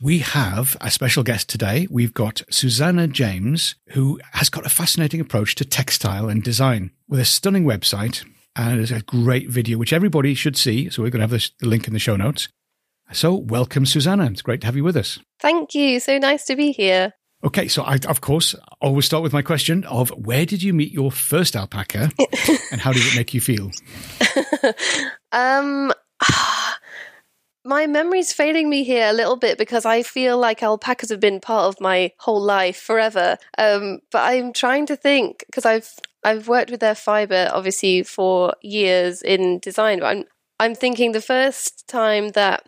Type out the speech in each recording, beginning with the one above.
We have a special guest today. We've got Susanna James, who has got a fascinating approach to textile and design with a stunning website and a great video, which everybody should see. So we're going to have this, the link in the show notes. So welcome, Susanna. It's great to have you with us. Thank you. So nice to be here. Okay, so I, of course, always start with my question of where did you meet your first alpaca and how did it make you feel? um, my memory's failing me here a little bit because I feel like alpacas have been part of my whole life forever. Um, but I'm trying to think because I've I've worked with their fiber obviously for years in design, but I'm I'm thinking the first time that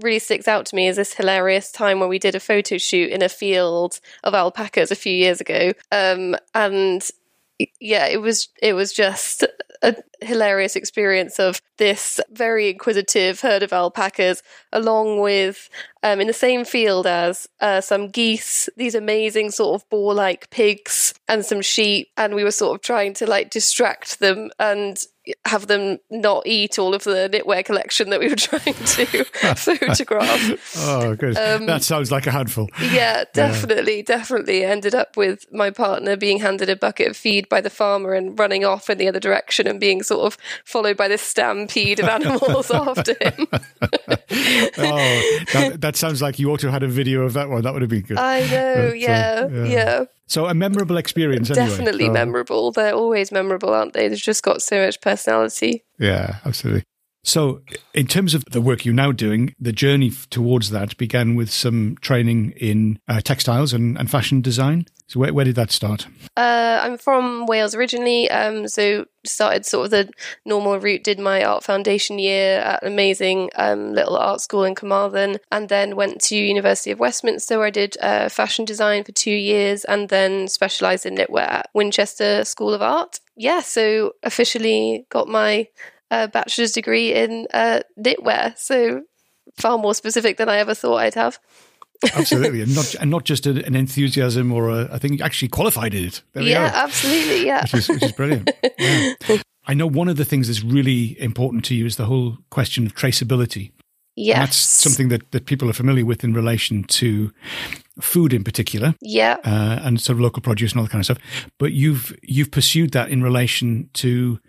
really sticks out to me is this hilarious time when we did a photo shoot in a field of alpacas a few years ago. Um, and yeah, it was it was just a hilarious experience of this very inquisitive herd of alpacas, along with um, in the same field as uh, some geese, these amazing sort of boar-like pigs, and some sheep, and we were sort of trying to like distract them and have them not eat all of the knitwear collection that we were trying to photograph. Oh, good. Um, that sounds like a handful. Yeah, definitely, yeah. definitely. Ended up with my partner being handed a bucket of feed by the farmer and running off in the other direction and being sort of followed by this stampede of animals after him. Oh, that, that, sounds like you ought to have had a video of that one. That would have been good. I know, but, yeah, uh, yeah, yeah. So a memorable experience. Anyway. Definitely memorable. They're always memorable, aren't they? They've just got so much personality. Yeah, absolutely. So, in terms of the work you're now doing, the journey towards that began with some training in uh, textiles and, and, fashion design. So, where, where did that start? Uh, I'm from Wales originally, um, so started sort of the normal route. Did my art foundation year at an amazing um, little art school in Carmarthen, and then went to University of Westminster, where I did uh, fashion design for two years, and then specialised in knitwear at Winchester School of Art. Yeah, so officially got my a bachelor's degree in uh, knitwear. So far more specific than I ever thought I'd have. absolutely, and not and not just an enthusiasm or a, I think actually qualified in it. There yeah, absolutely, yeah, which is, which is brilliant. Yeah. I know one of the things that's really important to you is the whole question of traceability. Yes. And that's something that, that people are familiar with in relation to food in particular. Yeah. Uh, and sort of local produce and all that kind of stuff. But you've you've pursued that in relation to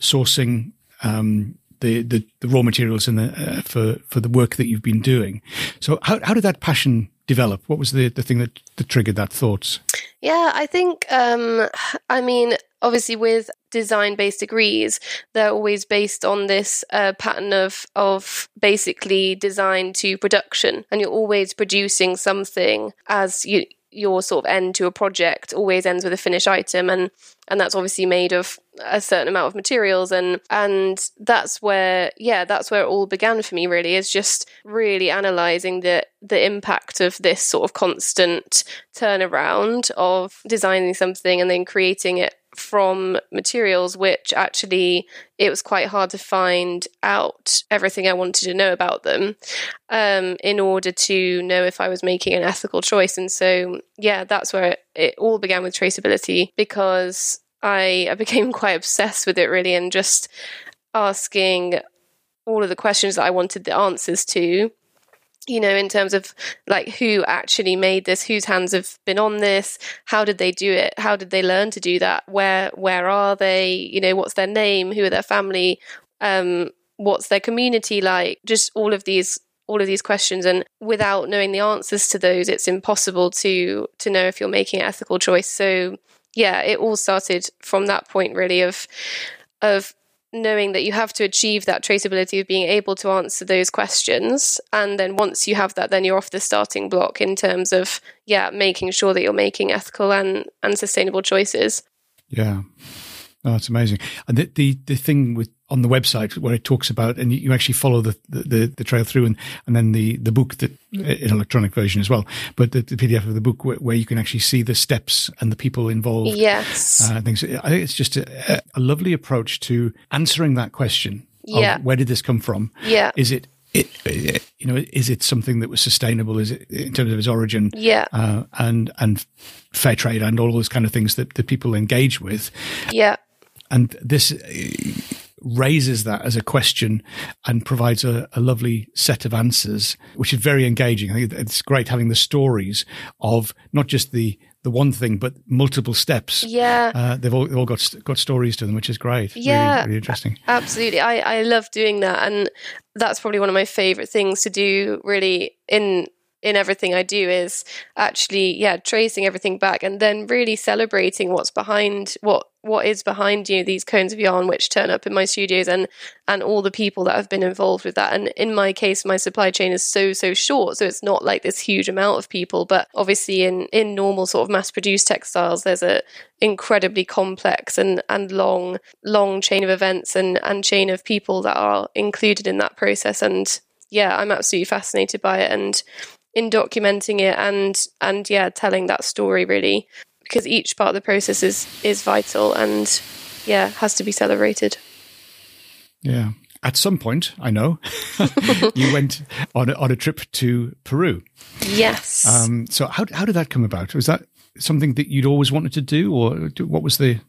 sourcing um, the, the, the raw materials and the, uh, for for the work that you've been doing. So how how did that passion develop? What was the the thing that, that triggered that thoughts? Yeah, I think um, I mean obviously with design based degrees they're always based on this uh, pattern of of basically design to production and you're always producing something as you your sort of end to a project always ends with a finished item and and that's obviously made of a certain amount of materials and and that's where yeah that's where it all began for me really is just really analyzing the the impact of this sort of constant turnaround of designing something and then creating it from materials which actually it was quite hard to find out everything I wanted to know about them um, in order to know if I was making an ethical choice. And so, yeah, that's where it, it all began with traceability because I, I became quite obsessed with it really and just asking all of the questions that I wanted the answers to you know, in terms of like who actually made this, whose hands have been on this, how did they do it, how did they learn to do that, where where are they, you know, what's their name, who are their family, um, what's their community like, just all of these all of these questions. And without knowing the answers to those it's impossible to to know if you're making an ethical choice. So yeah it all started from that point really of of knowing that you have to achieve that traceability of being able to answer those questions. And then once you have that then you're off the starting block in terms of yeah making sure that you're making ethical and and sustainable choices. Yeah Oh, that's amazing. And the, the, the thing with on the website where it talks about, and you actually follow the, the, the trail through and, and then the, the book that in electronic version as well, but the, the PDF of the book where, where, you can actually see the steps and the people involved. Yes. Uh, things. I think it's just a, a lovely approach to answering that question. Yeah. where did this come from? Yeah. Is it, it, you know, is it something that was sustainable? Is it in terms of its origin? Yeah. Uh, and, and fair trade and all those kind of things that, that people engage with. Yeah and this raises that as a question and provides a, a, lovely set of answers, which is very engaging. I think it's great having the stories of not just the the one thing, but multiple steps. Yeah, uh, they've all they've all got got stories to them, which is great. Yeah, really, really interesting. Absolutely, I I love doing that, and that's probably one of my favorite things to do. Really, in in everything I do is actually, yeah, tracing everything back and then really celebrating what's behind what what is behind you these cones of yarn which turn up in my studios and and all the people that have been involved with that. And in my case my supply chain is so so short so it's not like this huge amount of people. But obviously in in normal sort of mass produced textiles there's a incredibly complex and and long long chain of events and and chain of people that are included in that process. And yeah i'm absolutely fascinated by it and in documenting it and and yeah telling that story really because each part of the process is is vital and yeah has to be celebrated. Yeah. At some point i know you went on a, on a trip to peru. Yes. Um, so how, how did that come about? Was that something that you'd always wanted to do or what was the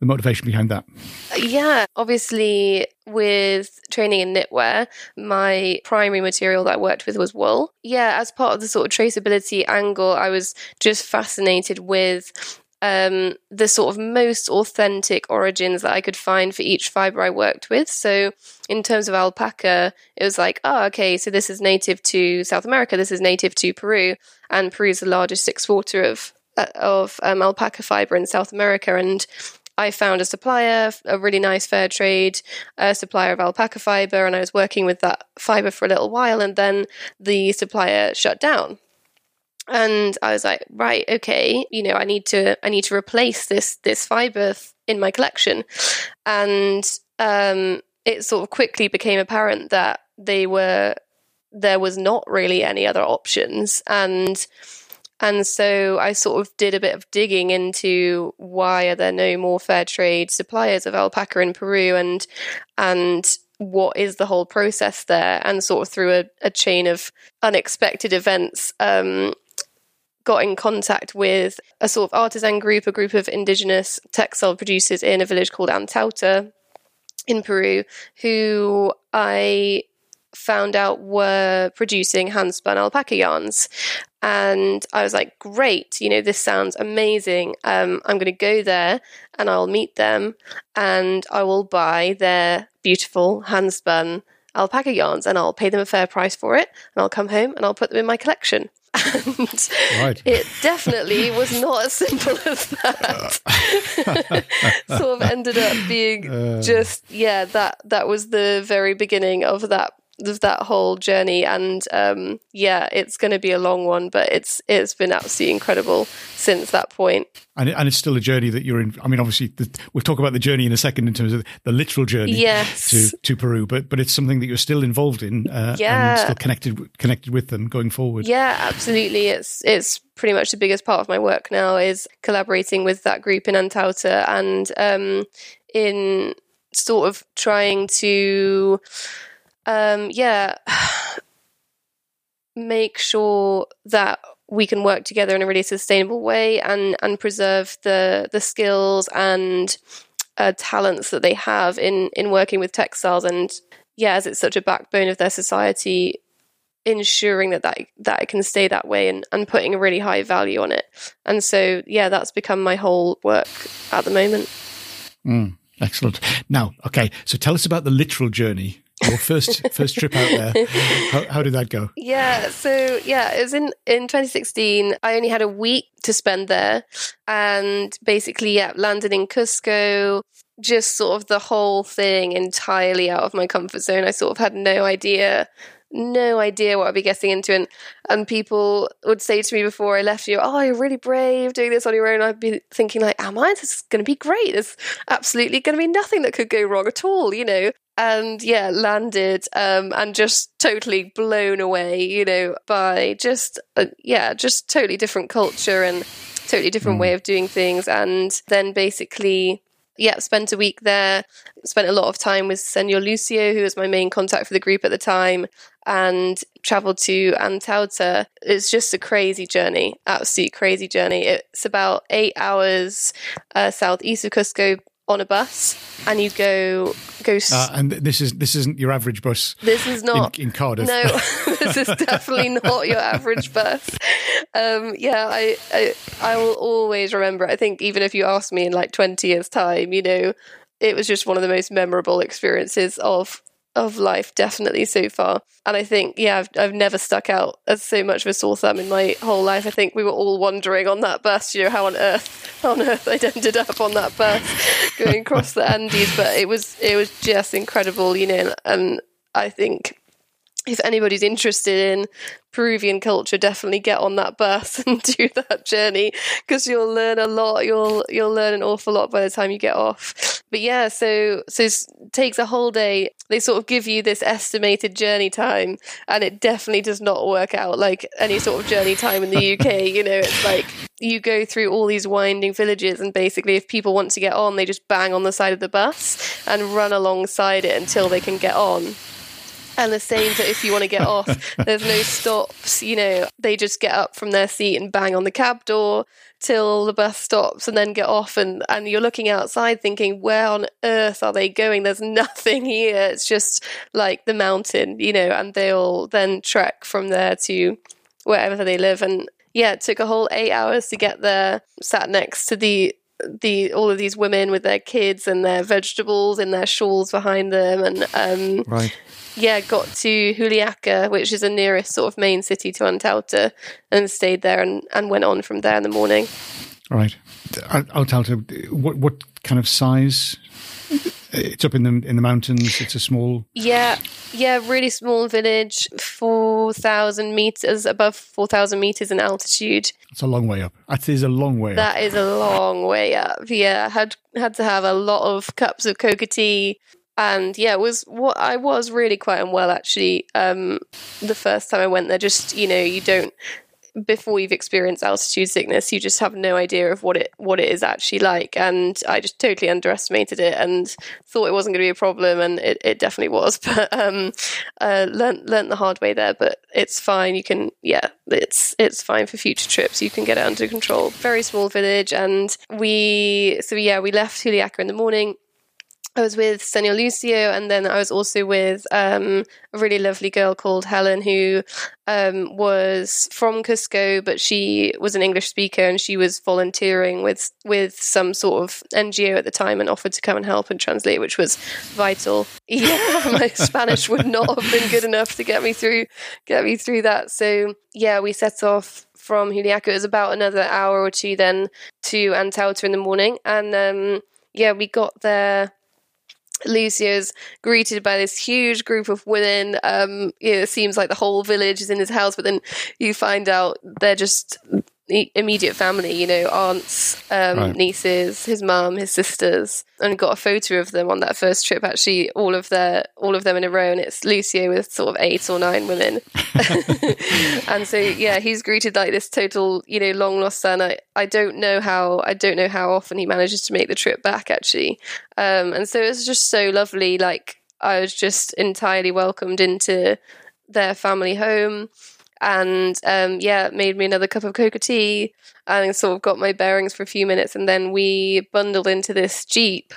the motivation behind that? Yeah, obviously, with training in knitwear, my primary material that I worked with was wool. Yeah, as part of the sort of traceability angle, I was just fascinated with um, the sort of most authentic origins that I could find for each fiber I worked with. So, in terms of alpaca, it was like, oh, okay, so this is native to South America, this is native to Peru, and Peru is the largest exporter of uh, of um, alpaca fiber in South America, and I found a supplier, a really nice fair trade supplier of alpaca fiber, and I was working with that fiber for a little while, and then the supplier shut down. And I was like, right, okay, you know, I need to, I need to replace this this fiber in my collection, and um, it sort of quickly became apparent that they were there was not really any other options, and and so I sort of did a bit of digging into why are there no more fair trade suppliers of alpaca in Peru and and what is the whole process there and sort of through a, a chain of unexpected events um, got in contact with a sort of artisan group, a group of indigenous textile producers in a village called Antauta in Peru, who I found out were producing handspun alpaca yarns. And I was like, great, you know, this sounds amazing. Um, I'm going to go there and I'll meet them and I will buy their beautiful handspun alpaca yarns and I'll pay them a fair price for it and I'll come home and I'll put them in my collection. And right. it definitely was not as simple as that. sort of ended up being uh. just yeah that that was the very beginning of that of that whole journey. And um, yeah it's going to be a long one but it's it's been absolutely incredible since that point. And, and it's still a journey that you're in. I mean obviously the, we'll talk about the journey in a second in terms of the literal journey yes. to, to peru but but it's something that you're still involved in uh, yeah. and still connected connected with them going forward. Yeah absolutely. It's it's pretty much the biggest part of my work now is collaborating with that group in antauta and um, in sort of trying to um, yeah, make sure that we can work together in a really sustainable way and and preserve the the skills and uh, talents that they have in in working with textiles. And yeah as it's such a backbone of their society ensuring that that, that it can stay that way and, and putting a really high value on it. And so yeah that's become my whole work at the moment. Mm, excellent. Now okay so tell us about the literal journey your first first trip out there. How, how, did that go? Yeah, so yeah, it was in in 2016. I only had a week to spend there, and basically, yeah, landed in Cusco. Just sort of the whole thing entirely out of my comfort zone. I sort of had no idea no idea what I'd be getting into. And, and people would say to me before I left you, Oh, you're really brave doing this on your own. I'd be thinking, like, Am I? This is going to be great. There's absolutely going to be nothing that could go wrong at all, you know? And yeah, landed um, and just totally blown away, you know, by just, uh, yeah, just totally different culture and totally different mm. way of doing things. And then basically, yeah, spent a week there. Spent a lot of time with Senor Lucio, who was my main contact for the group at the time, and traveled to Antauta. It's just a crazy journey, absolute crazy journey. It's about eight hours uh, southeast of Cusco on a bus and you go go uh, and this is this isn't your average bus this is not. in, in cardiff. No this is definitely not your average bus. Um, yeah I, I i will always remember i think even if you ask me in like 20 years time you know it was just one of the most memorable experiences of of life, definitely so far. And I think, yeah, I've, I've never stuck out as so much of a sore thumb in my whole life. I think we were all wondering on that bus, you know, how on earth, how on earth I'd ended up on that bus going across the Andes. But it was, it was just incredible, you know, and I think if anybody's interested in Peruvian culture, definitely get on that bus and do that journey because you'll learn a lot. You'll you'll learn an awful lot by the time you get off. But yeah, so so it takes a whole day. They sort of give you this estimated journey time, and it definitely does not work out like any sort of journey time in the UK. you know, it's like you go through all these winding villages, and basically, if people want to get on, they just bang on the side of the bus and run alongside it until they can get on and the same that if you want to get off, there's no stops. You know, they just get up from their seat and bang on the cab door till the bus stops and then get off. And, and you're looking outside thinking, where on earth are they going? There's nothing here. It's just like the mountain, you know, and they'll then trek from there to wherever they live. And yeah, it took a whole eight hours to get there, sat next to the the all of these women with their kids and their vegetables in their shawls behind them and um, right yeah, got to Juliaca, which is the nearest sort of main city to Antauta, and stayed there and, and went on from there in the morning. Right. Antauta, what what kind of size? It's up in the in the mountains. It's a small. Yeah, yeah, really small village, four thousand meters above four thousand meters in altitude. It's a long way up. That is a long way. That up. is a long way up. Yeah, had had to have a lot of cups of coca tea, and yeah, it was what I was really quite unwell actually. Um, the first time I went there, just you know, you don't before you've experienced altitude sickness, you just have no idea of what it what it is actually like. And I just totally underestimated it and thought it wasn't going to be a problem, and it, it definitely was. But um, uh, learned learned the hard way there. But it's fine. You can yeah, it's it's fine for future trips. You can get it under control. Very small village, and we so yeah, we left Juliaca in the morning I was with Senor Lucio, and then I was also with um, a really lovely girl called Helen, who um, was from Cusco, but she was an English speaker, and she was volunteering with with some sort of NGO at the time, and offered to come and help and translate, which was vital. Yeah, my Spanish would not have been good enough to get me through get me through that. So yeah, we set off from Juliaca. It was about another hour or two then to Antauta in the morning, and um, yeah, we got there Lucio's greeted by this huge group of women. Um, you know, it seems like the whole village is in his house, but then you find out they're just immediate family, you know, aunts, um, right. nieces, his mum, his sisters, and got a photo of them on that first trip. Actually, all of their all of them in a row, and it's Lucio with sort of eight or nine women. and so, yeah, he's greeted like this total, you know, long lost son. I, I don't know how I don't know how often he manages to make the trip back actually. Um, and so it was just so lovely. Like I was just entirely welcomed into their family home and um, yeah, made me another cup of coca tea and sort of got my bearings for a few minutes. And then we bundled into this jeep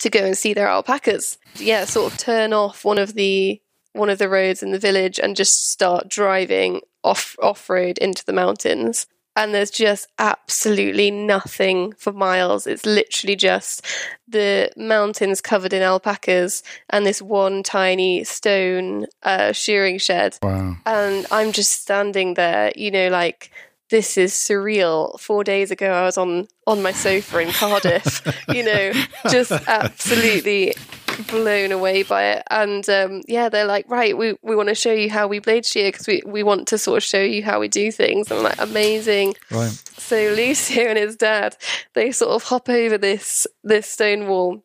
to go and see their alpacas. Yeah, sort of turn off one of the one of the roads in the village and just start driving off off road into the mountains and there's just absolutely nothing for miles. It's literally just the mountains covered in alpacas and this one tiny stone uh, shearing shed. Wow. And I'm just standing there, you know, like this is surreal. Four days ago, I was on on my sofa in Cardiff, you know, just absolutely blown away by it. And um, yeah, they're like, right, we, we want to show you how we blade shear because we, we want to sort of show you how we do things. I'm like, amazing. Right. So Lucio and his dad, they sort of hop over this this stone wall.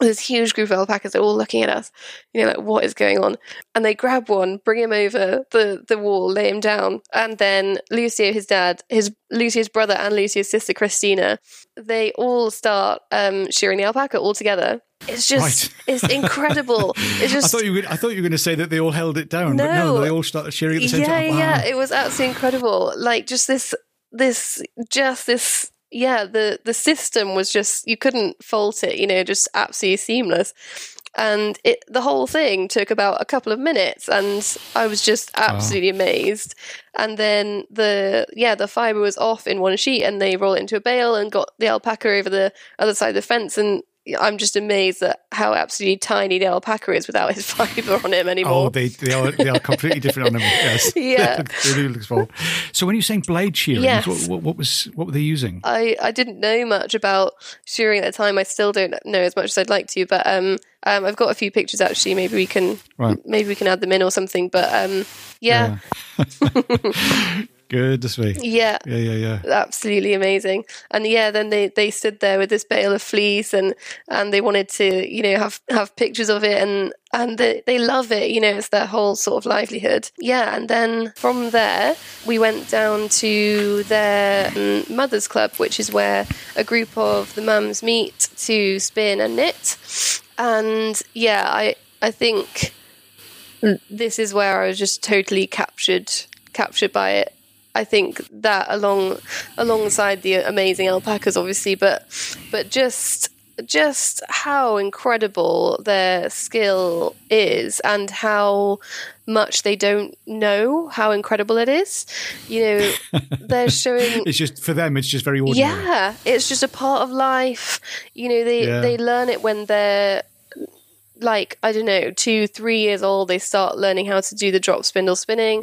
This huge group of alpacas, they're all looking at us, you know, like what is going on? And they grab one, bring him over the, the wall, lay him down, and then Lucio, his dad, his Lucio's brother, and Lucio's sister Christina, they all start um, shearing the alpaca all together. It's just, Right. it's incredible. It's I just thought you were, I thought you were going to say that they all held it down, but no, No. they all started cheering at the same yeah, time. Wow. yeah, it was absolutely incredible. Like just this, this, just this. Yeah, the the system was just you couldn't fault it. You know, just absolutely seamless. And it the whole thing took about a couple of minutes, and I was just absolutely amazed. And then the yeah the fiber was off in one sheet, and they roll it into a bale and got the alpaca over the other side of the fence, and I'm just amazed at how absolutely tiny the alpaca is without his fiber on him anymore. Oh, they they are they are completely different on them. Yes, Yeah. they look small. So when you're saying blade shearing, Yes. what, what, what was what were they using? I, I didn't know much about shearing at the time. I still don't know as much as I'd like to, but um, um, I've got a few pictures actually. Maybe we can Right. maybe we can add them in or something. But um, yeah, Goodness me. yeah, Yeah, yeah, yeah. absolutely amazing. And yeah, then they, they stood there with this bale of fleece and and they wanted to you know have have pictures of it and and they, they love it. You know, it's their whole sort of livelihood. Yeah, and then from there we went down to their um, mothers club, which is where a group of the mums meet to spin and knit. And yeah, I I think this is where I was just totally captured captured by it. I think that along alongside the amazing alpacas, obviously, but but just just how incredible their skill is and how much they don't know how incredible it is. You know, they're showing It's just for them. It's just very ordinary. yeah, it's just a part of life. You know, they Yeah. they learn it when they're like I don't know, two, three years old. They start learning how to do the drop spindle spinning.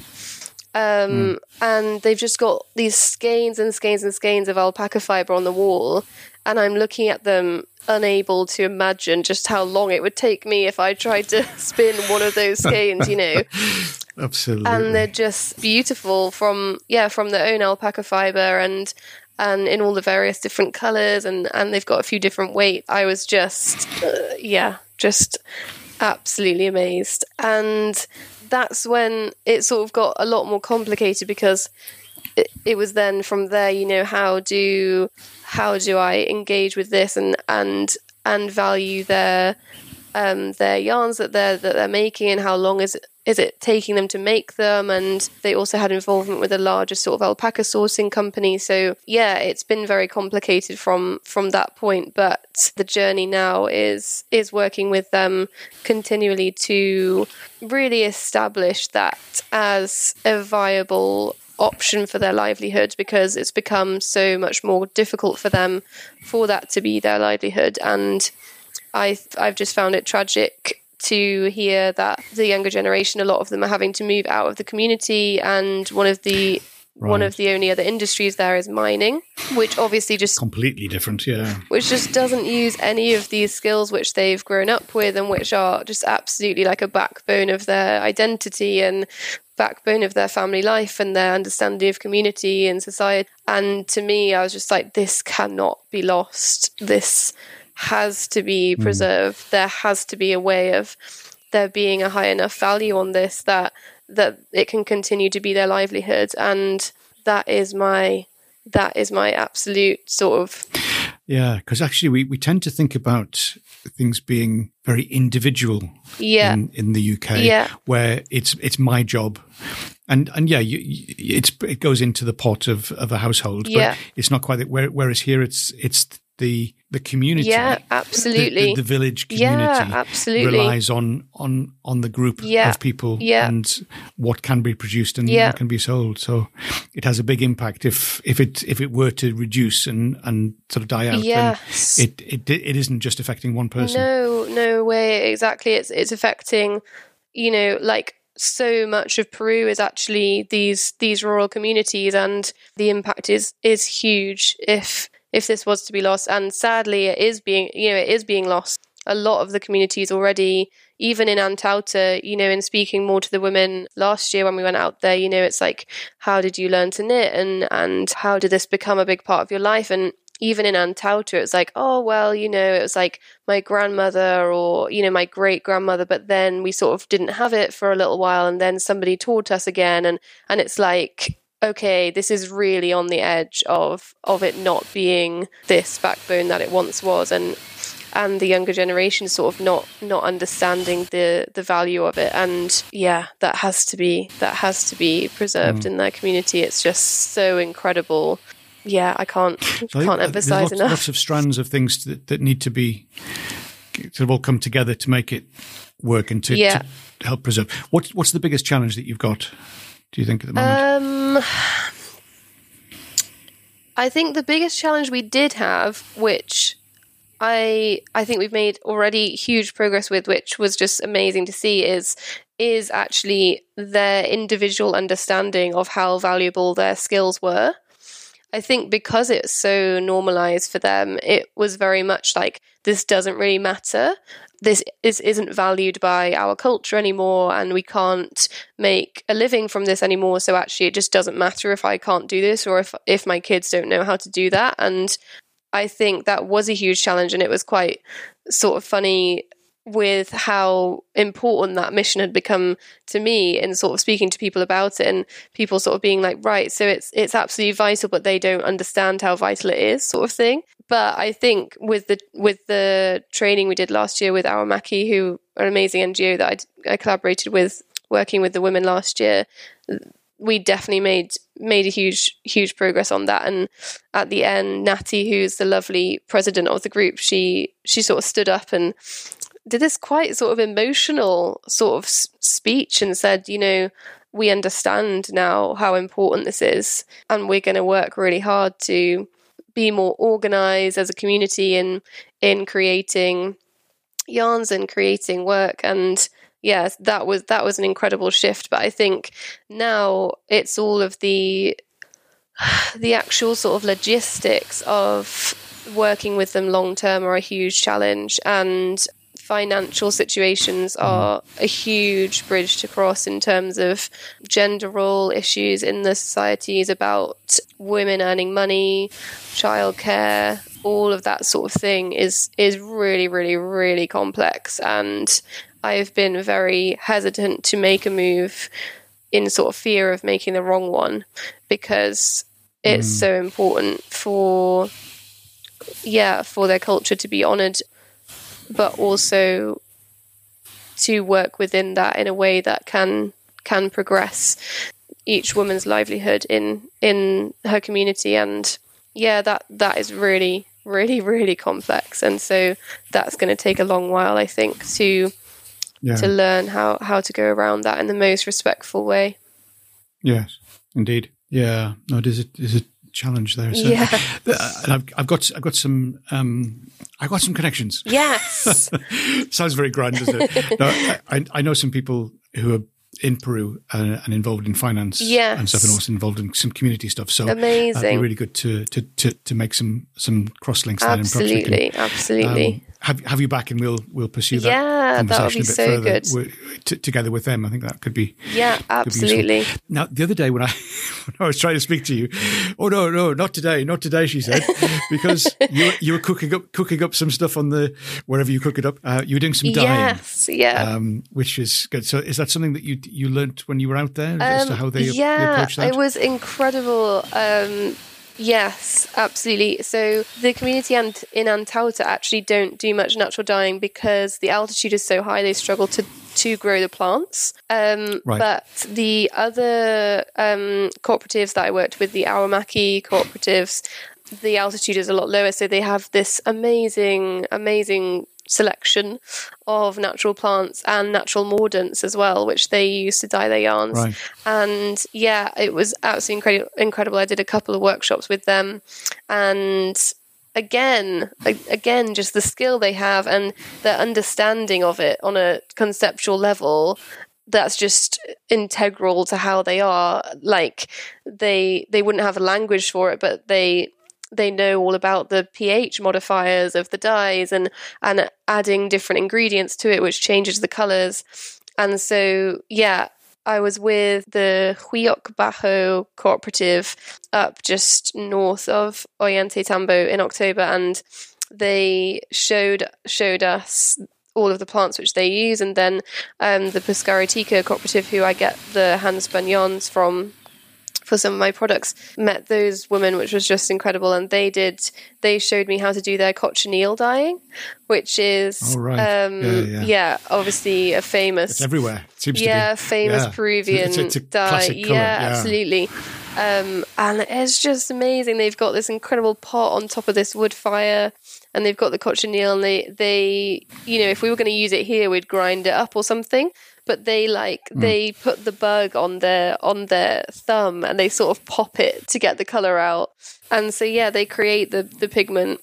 Um, and they've just got these skeins and skeins and skeins of alpaca fiber on the wall, and I'm looking at them, unable to imagine just how long it would take me if I tried to spin one of those skeins. You know, Absolutely. and they're just beautiful from yeah from their own alpaca fiber and and in all the various different colors and and they've got a few different weight i was just uh, yeah just absolutely amazed and that's when it sort of got a lot more complicated because it, it was then from there you know how do how do i engage with this and and and value their um, their yarns that they're that they're making and how long is it is it taking them to make them? And they also had involvement with a larger sort of alpaca sourcing company. So yeah it's been very complicated from from that point but the journey now is is working with them continually to really establish that as a viable option for their livelihood because it's become so much more difficult for them for that to be their livelihood. And I I've just found it tragic to hear that the younger generation, a lot of them are having to move out of the community, and one of the one of the only other industries there is mining, which obviously just completely different. Yeah. which just doesn't use any of these skills which they've grown up with and which are just absolutely like a backbone of their identity and backbone of their family life and their understanding of community and society. And to me, I was just like, this cannot be lost. This has to be hmm. preserved. There has to be a way of there being a high enough value on this that that it can continue to be their livelihood. And that is my that is my absolute sort of Yeah, because actually we, we tend to think about things being very individual yeah. in, in the UK, Yeah. where it's it's my job, and and yeah, you, you- it's it goes into the pot of, of a household, Yeah. but it's not quite that. Whereas here, it's it's the the community, Yeah, absolutely. the, the village Yeah, community, absolutely. relies on on on the group Yeah, of people yeah. and what can be produced and Yeah. what can be sold. So it has a big impact if if it if it were to reduce and and sort of die out. Yes. it it it isn't just affecting one person. No, no way. Exactly. It's it's affecting, you know, like so much of Peru is actually these these rural communities, and the impact is is huge if if this was to be lost. And sadly, it is being you know it is being lost. a lot of the communities already, even in Antauta, you know, in speaking more to the women last year when we went out there, you know, it's like, how did you learn to knit and, and how did this become a big part of your life? And even in Antauta, it's like, oh, well, you know, it was like my grandmother or, you know, my great grandmother, but then we sort of didn't have it for a little while and then somebody taught us again. And, and it's like, okay, this is really on the edge of of it not being this backbone that it once was, and and the younger generation sort of not not understanding the the value of it. And yeah that has to be that has to be preserved mm. in their community. It's just so incredible. Yeah i can't so can't emphasize lots, enough. lots of strands of things that, that need to be sort of all come together to make it work and to, yeah. to help preserve. What's what's the biggest challenge that you've got do you think at the moment? Um, I think the biggest challenge we did have, which I I think we've made already huge progress with, which was just amazing to see, is is actually their individual understanding of how valuable their skills were. I think because it's so normalized for them, it was very much like this doesn't really matter. This is, isn't valued by our culture anymore and we can't make a living from this anymore. So actually it just doesn't matter if i can't do this or if if my kids don't know how to do that. And i think that was a huge challenge and it was quite sort of funny with how important that mission had become to me and sort of speaking to people about it and people sort of being like right so it's it's absolutely vital but they don't understand how vital it is sort of thing but I think with the with the training we did last year with Awamaki, who are an amazing NGO that I, I collaborated with, working with the women last year, we definitely made made a huge huge progress on that. And at the end, Natty, who's the lovely president of the group, she she sort of stood up and did this quite sort of emotional sort of speech and said, you know, we understand now how important this is, and we're going to work really hard to be more organized as a community in in creating yarns and creating work. And yes that was that was an incredible shift. But i think now it's all of the the actual sort of logistics of working with them long term are a huge challenge. And financial situations mm-hmm. are a huge bridge to cross in terms of gender role issues in the societies about women earning money, childcare, all of that sort of thing is is really, really, really complex. And I've been very hesitant to make a move in sort of fear of making the wrong one because it's mm. so important for yeah for their culture to be honored but also to work within that in a way that can can progress each woman's livelihood in in her community. And yeah that that is really really really complex. And so that's going to take a long while i think to yeah. to learn how how to go around that in the most respectful way. Yes indeed. Yeah no it is a, it is a challenge there so, yeah uh, and I've, I've got i've got some um I got some connections. Yes. Sounds very grand, doesn't it? no, I, I know some people who are in Peru and, and involved in finance yes. and stuff, and also involved in some community stuff. So amazing, it'd be really good to to to, to make some some cross links there. Absolutely, absolutely. Um, have have you back, and we'll we'll pursue that. Yeah, conversation that would be so good. T- together with them, I think that could be. Yeah, absolutely. Be now, the other day when I when I was trying to speak to you, oh no, no, not today, not today, she said, because you you were cooking up cooking up some stuff on the wherever you cook it up. Uh, you were doing some dyeing. Yes, yeah. Um, which is good. So, is that something that you you learned when you were out there um, as to um, how they, yeah, they approach that? It was incredible. Um, Yes, absolutely. So the community and in Antauta actually don't do much natural dyeing because the altitude is so high. They struggle to to grow the plants. Um, right. But the other um, cooperatives that I worked with, the Awamaki cooperatives, the altitude is a lot lower, so they have this amazing, amazing selection of natural plants and natural mordants as well, which they use to dye their yarns. Right. And yeah, it was absolutely incredible. Incredible. I did a couple of workshops with them, and again, again, just the skill they have and their understanding of it on a conceptual level that's just integral to how they are like they they wouldn't have a language for it but they they know all about the pH modifiers of the dyes and and adding different ingredients to it, which changes the colors. And so, yeah, I was with the Huyok Bajo cooperative up just north of Ollantaytambo in October, and they showed showed us all of the plants which they use, and then um, the Pescaritica cooperative, who I get the hand spun yarns from for some of my products met those women which was just incredible and they did they showed me how to do their cochineal dyeing which is oh, right. um, yeah, yeah. yeah, obviously a famous it's everywhere it seems yeah to be. famous yeah. peruvian it's it's dye yeah, yeah, absolutely um, and it's just amazing they've got this incredible pot on top of this wood fire and they've got the cochineal and they they you know if we were going to use it here we'd grind it up or something but they like mm. they put the bug on their on their thumb and they sort of pop it to get the color out and so yeah they create the the pigment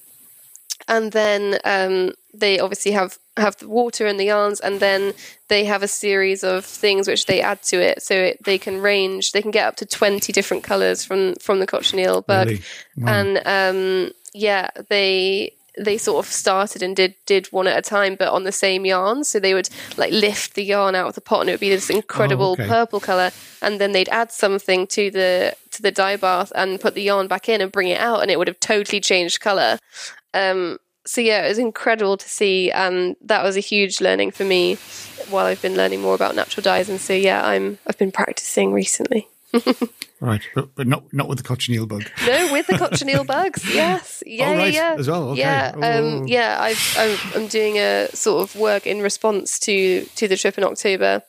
and then um, they obviously have have the water and the yarns and then they have a series of things which they add to it so it, they can range they can get up to 20 different colors from from the cochineal bug really? wow. and um, yeah they they sort of started and did did one at a time, but on the same yarn. So they would like lift the yarn out of the pot, and it would be this incredible oh, okay. purple color. And then they'd add something to the to the dye bath and put the yarn back in and bring it out, and it would have totally changed color. Um, so yeah, it was incredible to see, and that was a huge learning for me while I've been learning more about natural dyes. And so yeah, I'm I've been practicing recently. right, but, but not not with the cochineal bug. No, with the cochineal bugs. Yes, yeah, oh, right. yeah, as well. Okay. Yeah, um, yeah. I've, I'm, I'm doing a sort of work in response to to the trip in October.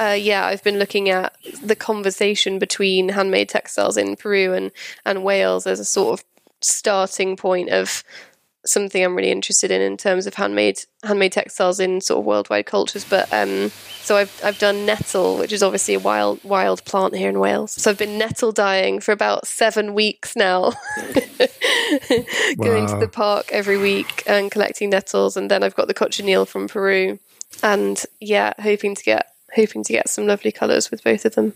Uh, yeah, I've been looking at the conversation between handmade textiles in Peru and and Wales as a sort of starting point of something I'm really interested in in terms of handmade handmade textiles in sort of worldwide cultures. But um, so I've I've done nettle, which is obviously a wild wild plant here in Wales. So I've been nettle dyeing for about seven weeks now, going to the park every week and collecting nettles, and then I've got the cochineal from Peru, and yeah, hoping to get hoping to get some lovely colours with both of them.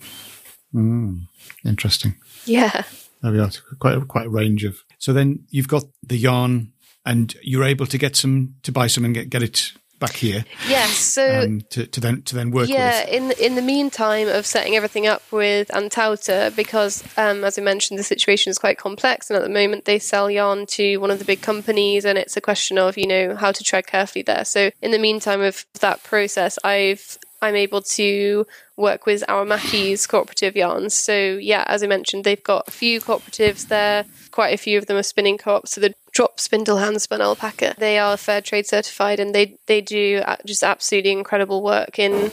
Mm, interesting. Yeah. There we are. Quite quite a range of. So then you've got the yarn and you're able to get some to buy some and get, get it back here. Yes, so um, to, to then to then work. Yeah, with. in in the meantime of setting everything up with Antauta, because um, as I mentioned, the situation is quite complex, and at the moment they sell yarn to one of the big companies, and it's a question of you know how to tread carefully there. So in the meantime of that process, I've I'm able to work with our Awamaki's cooperative yarns. So yeah, as I mentioned, they've got a few cooperatives there. Quite a few of them are spinning co-ops. So the drop spindle hand spun alpaca, they are fair trade certified, and they they do uh, just absolutely incredible work in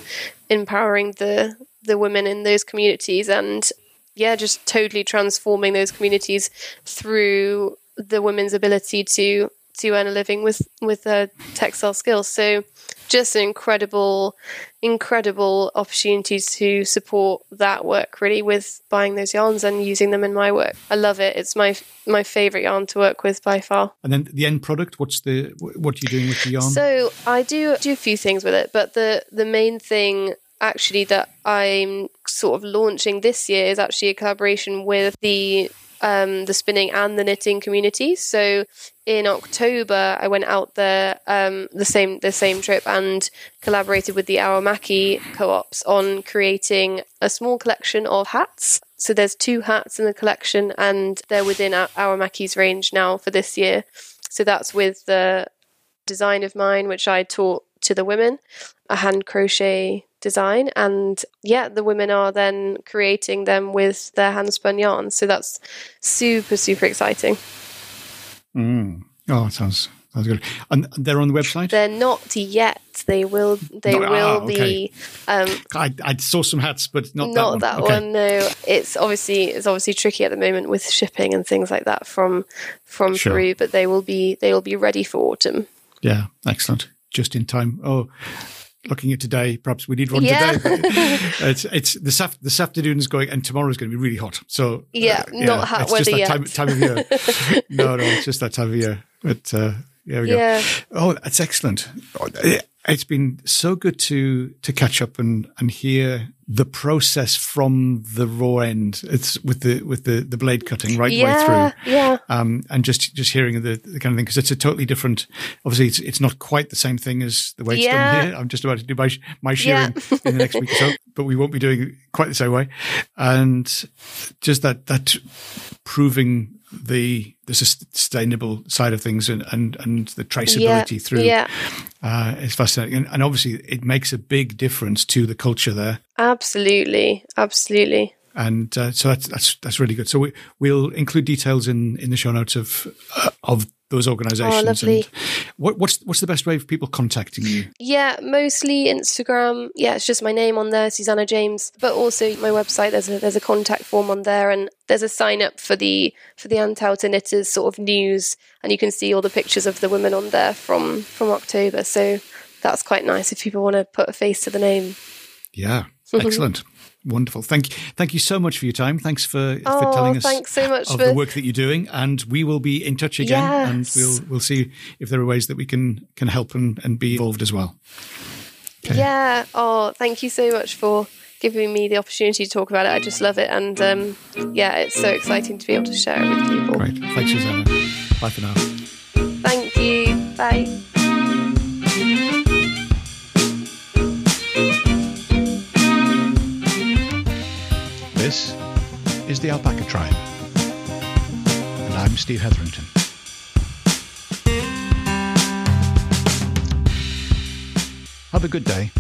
empowering the the women in those communities and yeah, just totally transforming those communities through the women's ability to to earn a living with with their textile skills. So just an incredible, incredible opportunity to support that work really with buying those yarns and using them in my work. I love it. It's my my favorite yarn to work with by far. And then the end product, what's the what are you doing with the yarn? So I do do a few things with it, but the the main thing actually that I'm sort of launching this year is actually a collaboration with the um, the spinning and the knitting communities. So in October, I went out there um, the same the same trip and collaborated with the Awamaki co-ops on creating a small collection of hats. So there's two hats in the collection, and they're within Awamaki's range now for this year. So that's with the design of mine, which I taught to the women, a hand crochet design and yeah the women are then creating them with their hand spun yarn. So that's super super exciting. Mm. oh sounds sounds good. And they're on the website? They're not yet. They will they no, will ah, okay. be um, I, I, saw some hats but not, not that, one, okay. one no. It's obviously it's obviously tricky at the moment with shipping and things like that from from sure. peru but they will be they will be ready for autumn. Yeah excellent. Just in time. Oh looking at today, perhaps we need one yeah. today. it's it's this af- this afternoon is going, and tomorrow is going to be really hot. So yeah, uh, yeah not hot weather just that yet. time, time of year. no, no, it's just that time of year. But uh, there we yeah. go. Oh, that's excellent. It's been so good to to catch up and and hear the process from the raw end. It's with the with the, the blade cutting right yeah, way through. Yeah. Um, and just just hearing the, the kind of thing because it's a totally different. Obviously, it's it's not quite the same thing as the way it's Yeah. done here. I'm just about to do my my shearing Yeah. in the next week or so, but we won't be doing it quite the same way. And just that that proving the the sustainable side of things and and, and the traceability yeah. through Yeah. uh, is fascinating. And, and obviously, it makes a big difference to the culture there. Absolutely. Absolutely. And uh, so that's that's that's really good. So we, we'll include details in, in the show notes of uh, of those organisations. Oh, lovely. And what, what's what's the best way of people contacting you? Yeah, mostly Instagram. Yeah, it's just my name on there, Susanna James. But also my website. There's a there's a contact form on there, and there's a sign up for the for the Antauter Knitters sort of news, and you can see all the pictures of the women on there from from October. So that's quite nice if people want to put a face to the name. Yeah, excellent. Wonderful. Thank you. Thank you so much for your time. Thanks for, for Oh, telling us thanks so much of for the work that you're doing. And we will be in touch again and we'll we'll see if there are ways that we can can help and, and be involved as well. Okay. Yeah. Oh, thank you so much for giving me the opportunity to talk about it. I just love it, and um, yeah, it's so exciting to be able to share it with people. Great. Thanks, Susanna. Bye for now. Thank you. Bye. This is the Alpaca Tribe. And I'm Steve Hetherington. Have a good day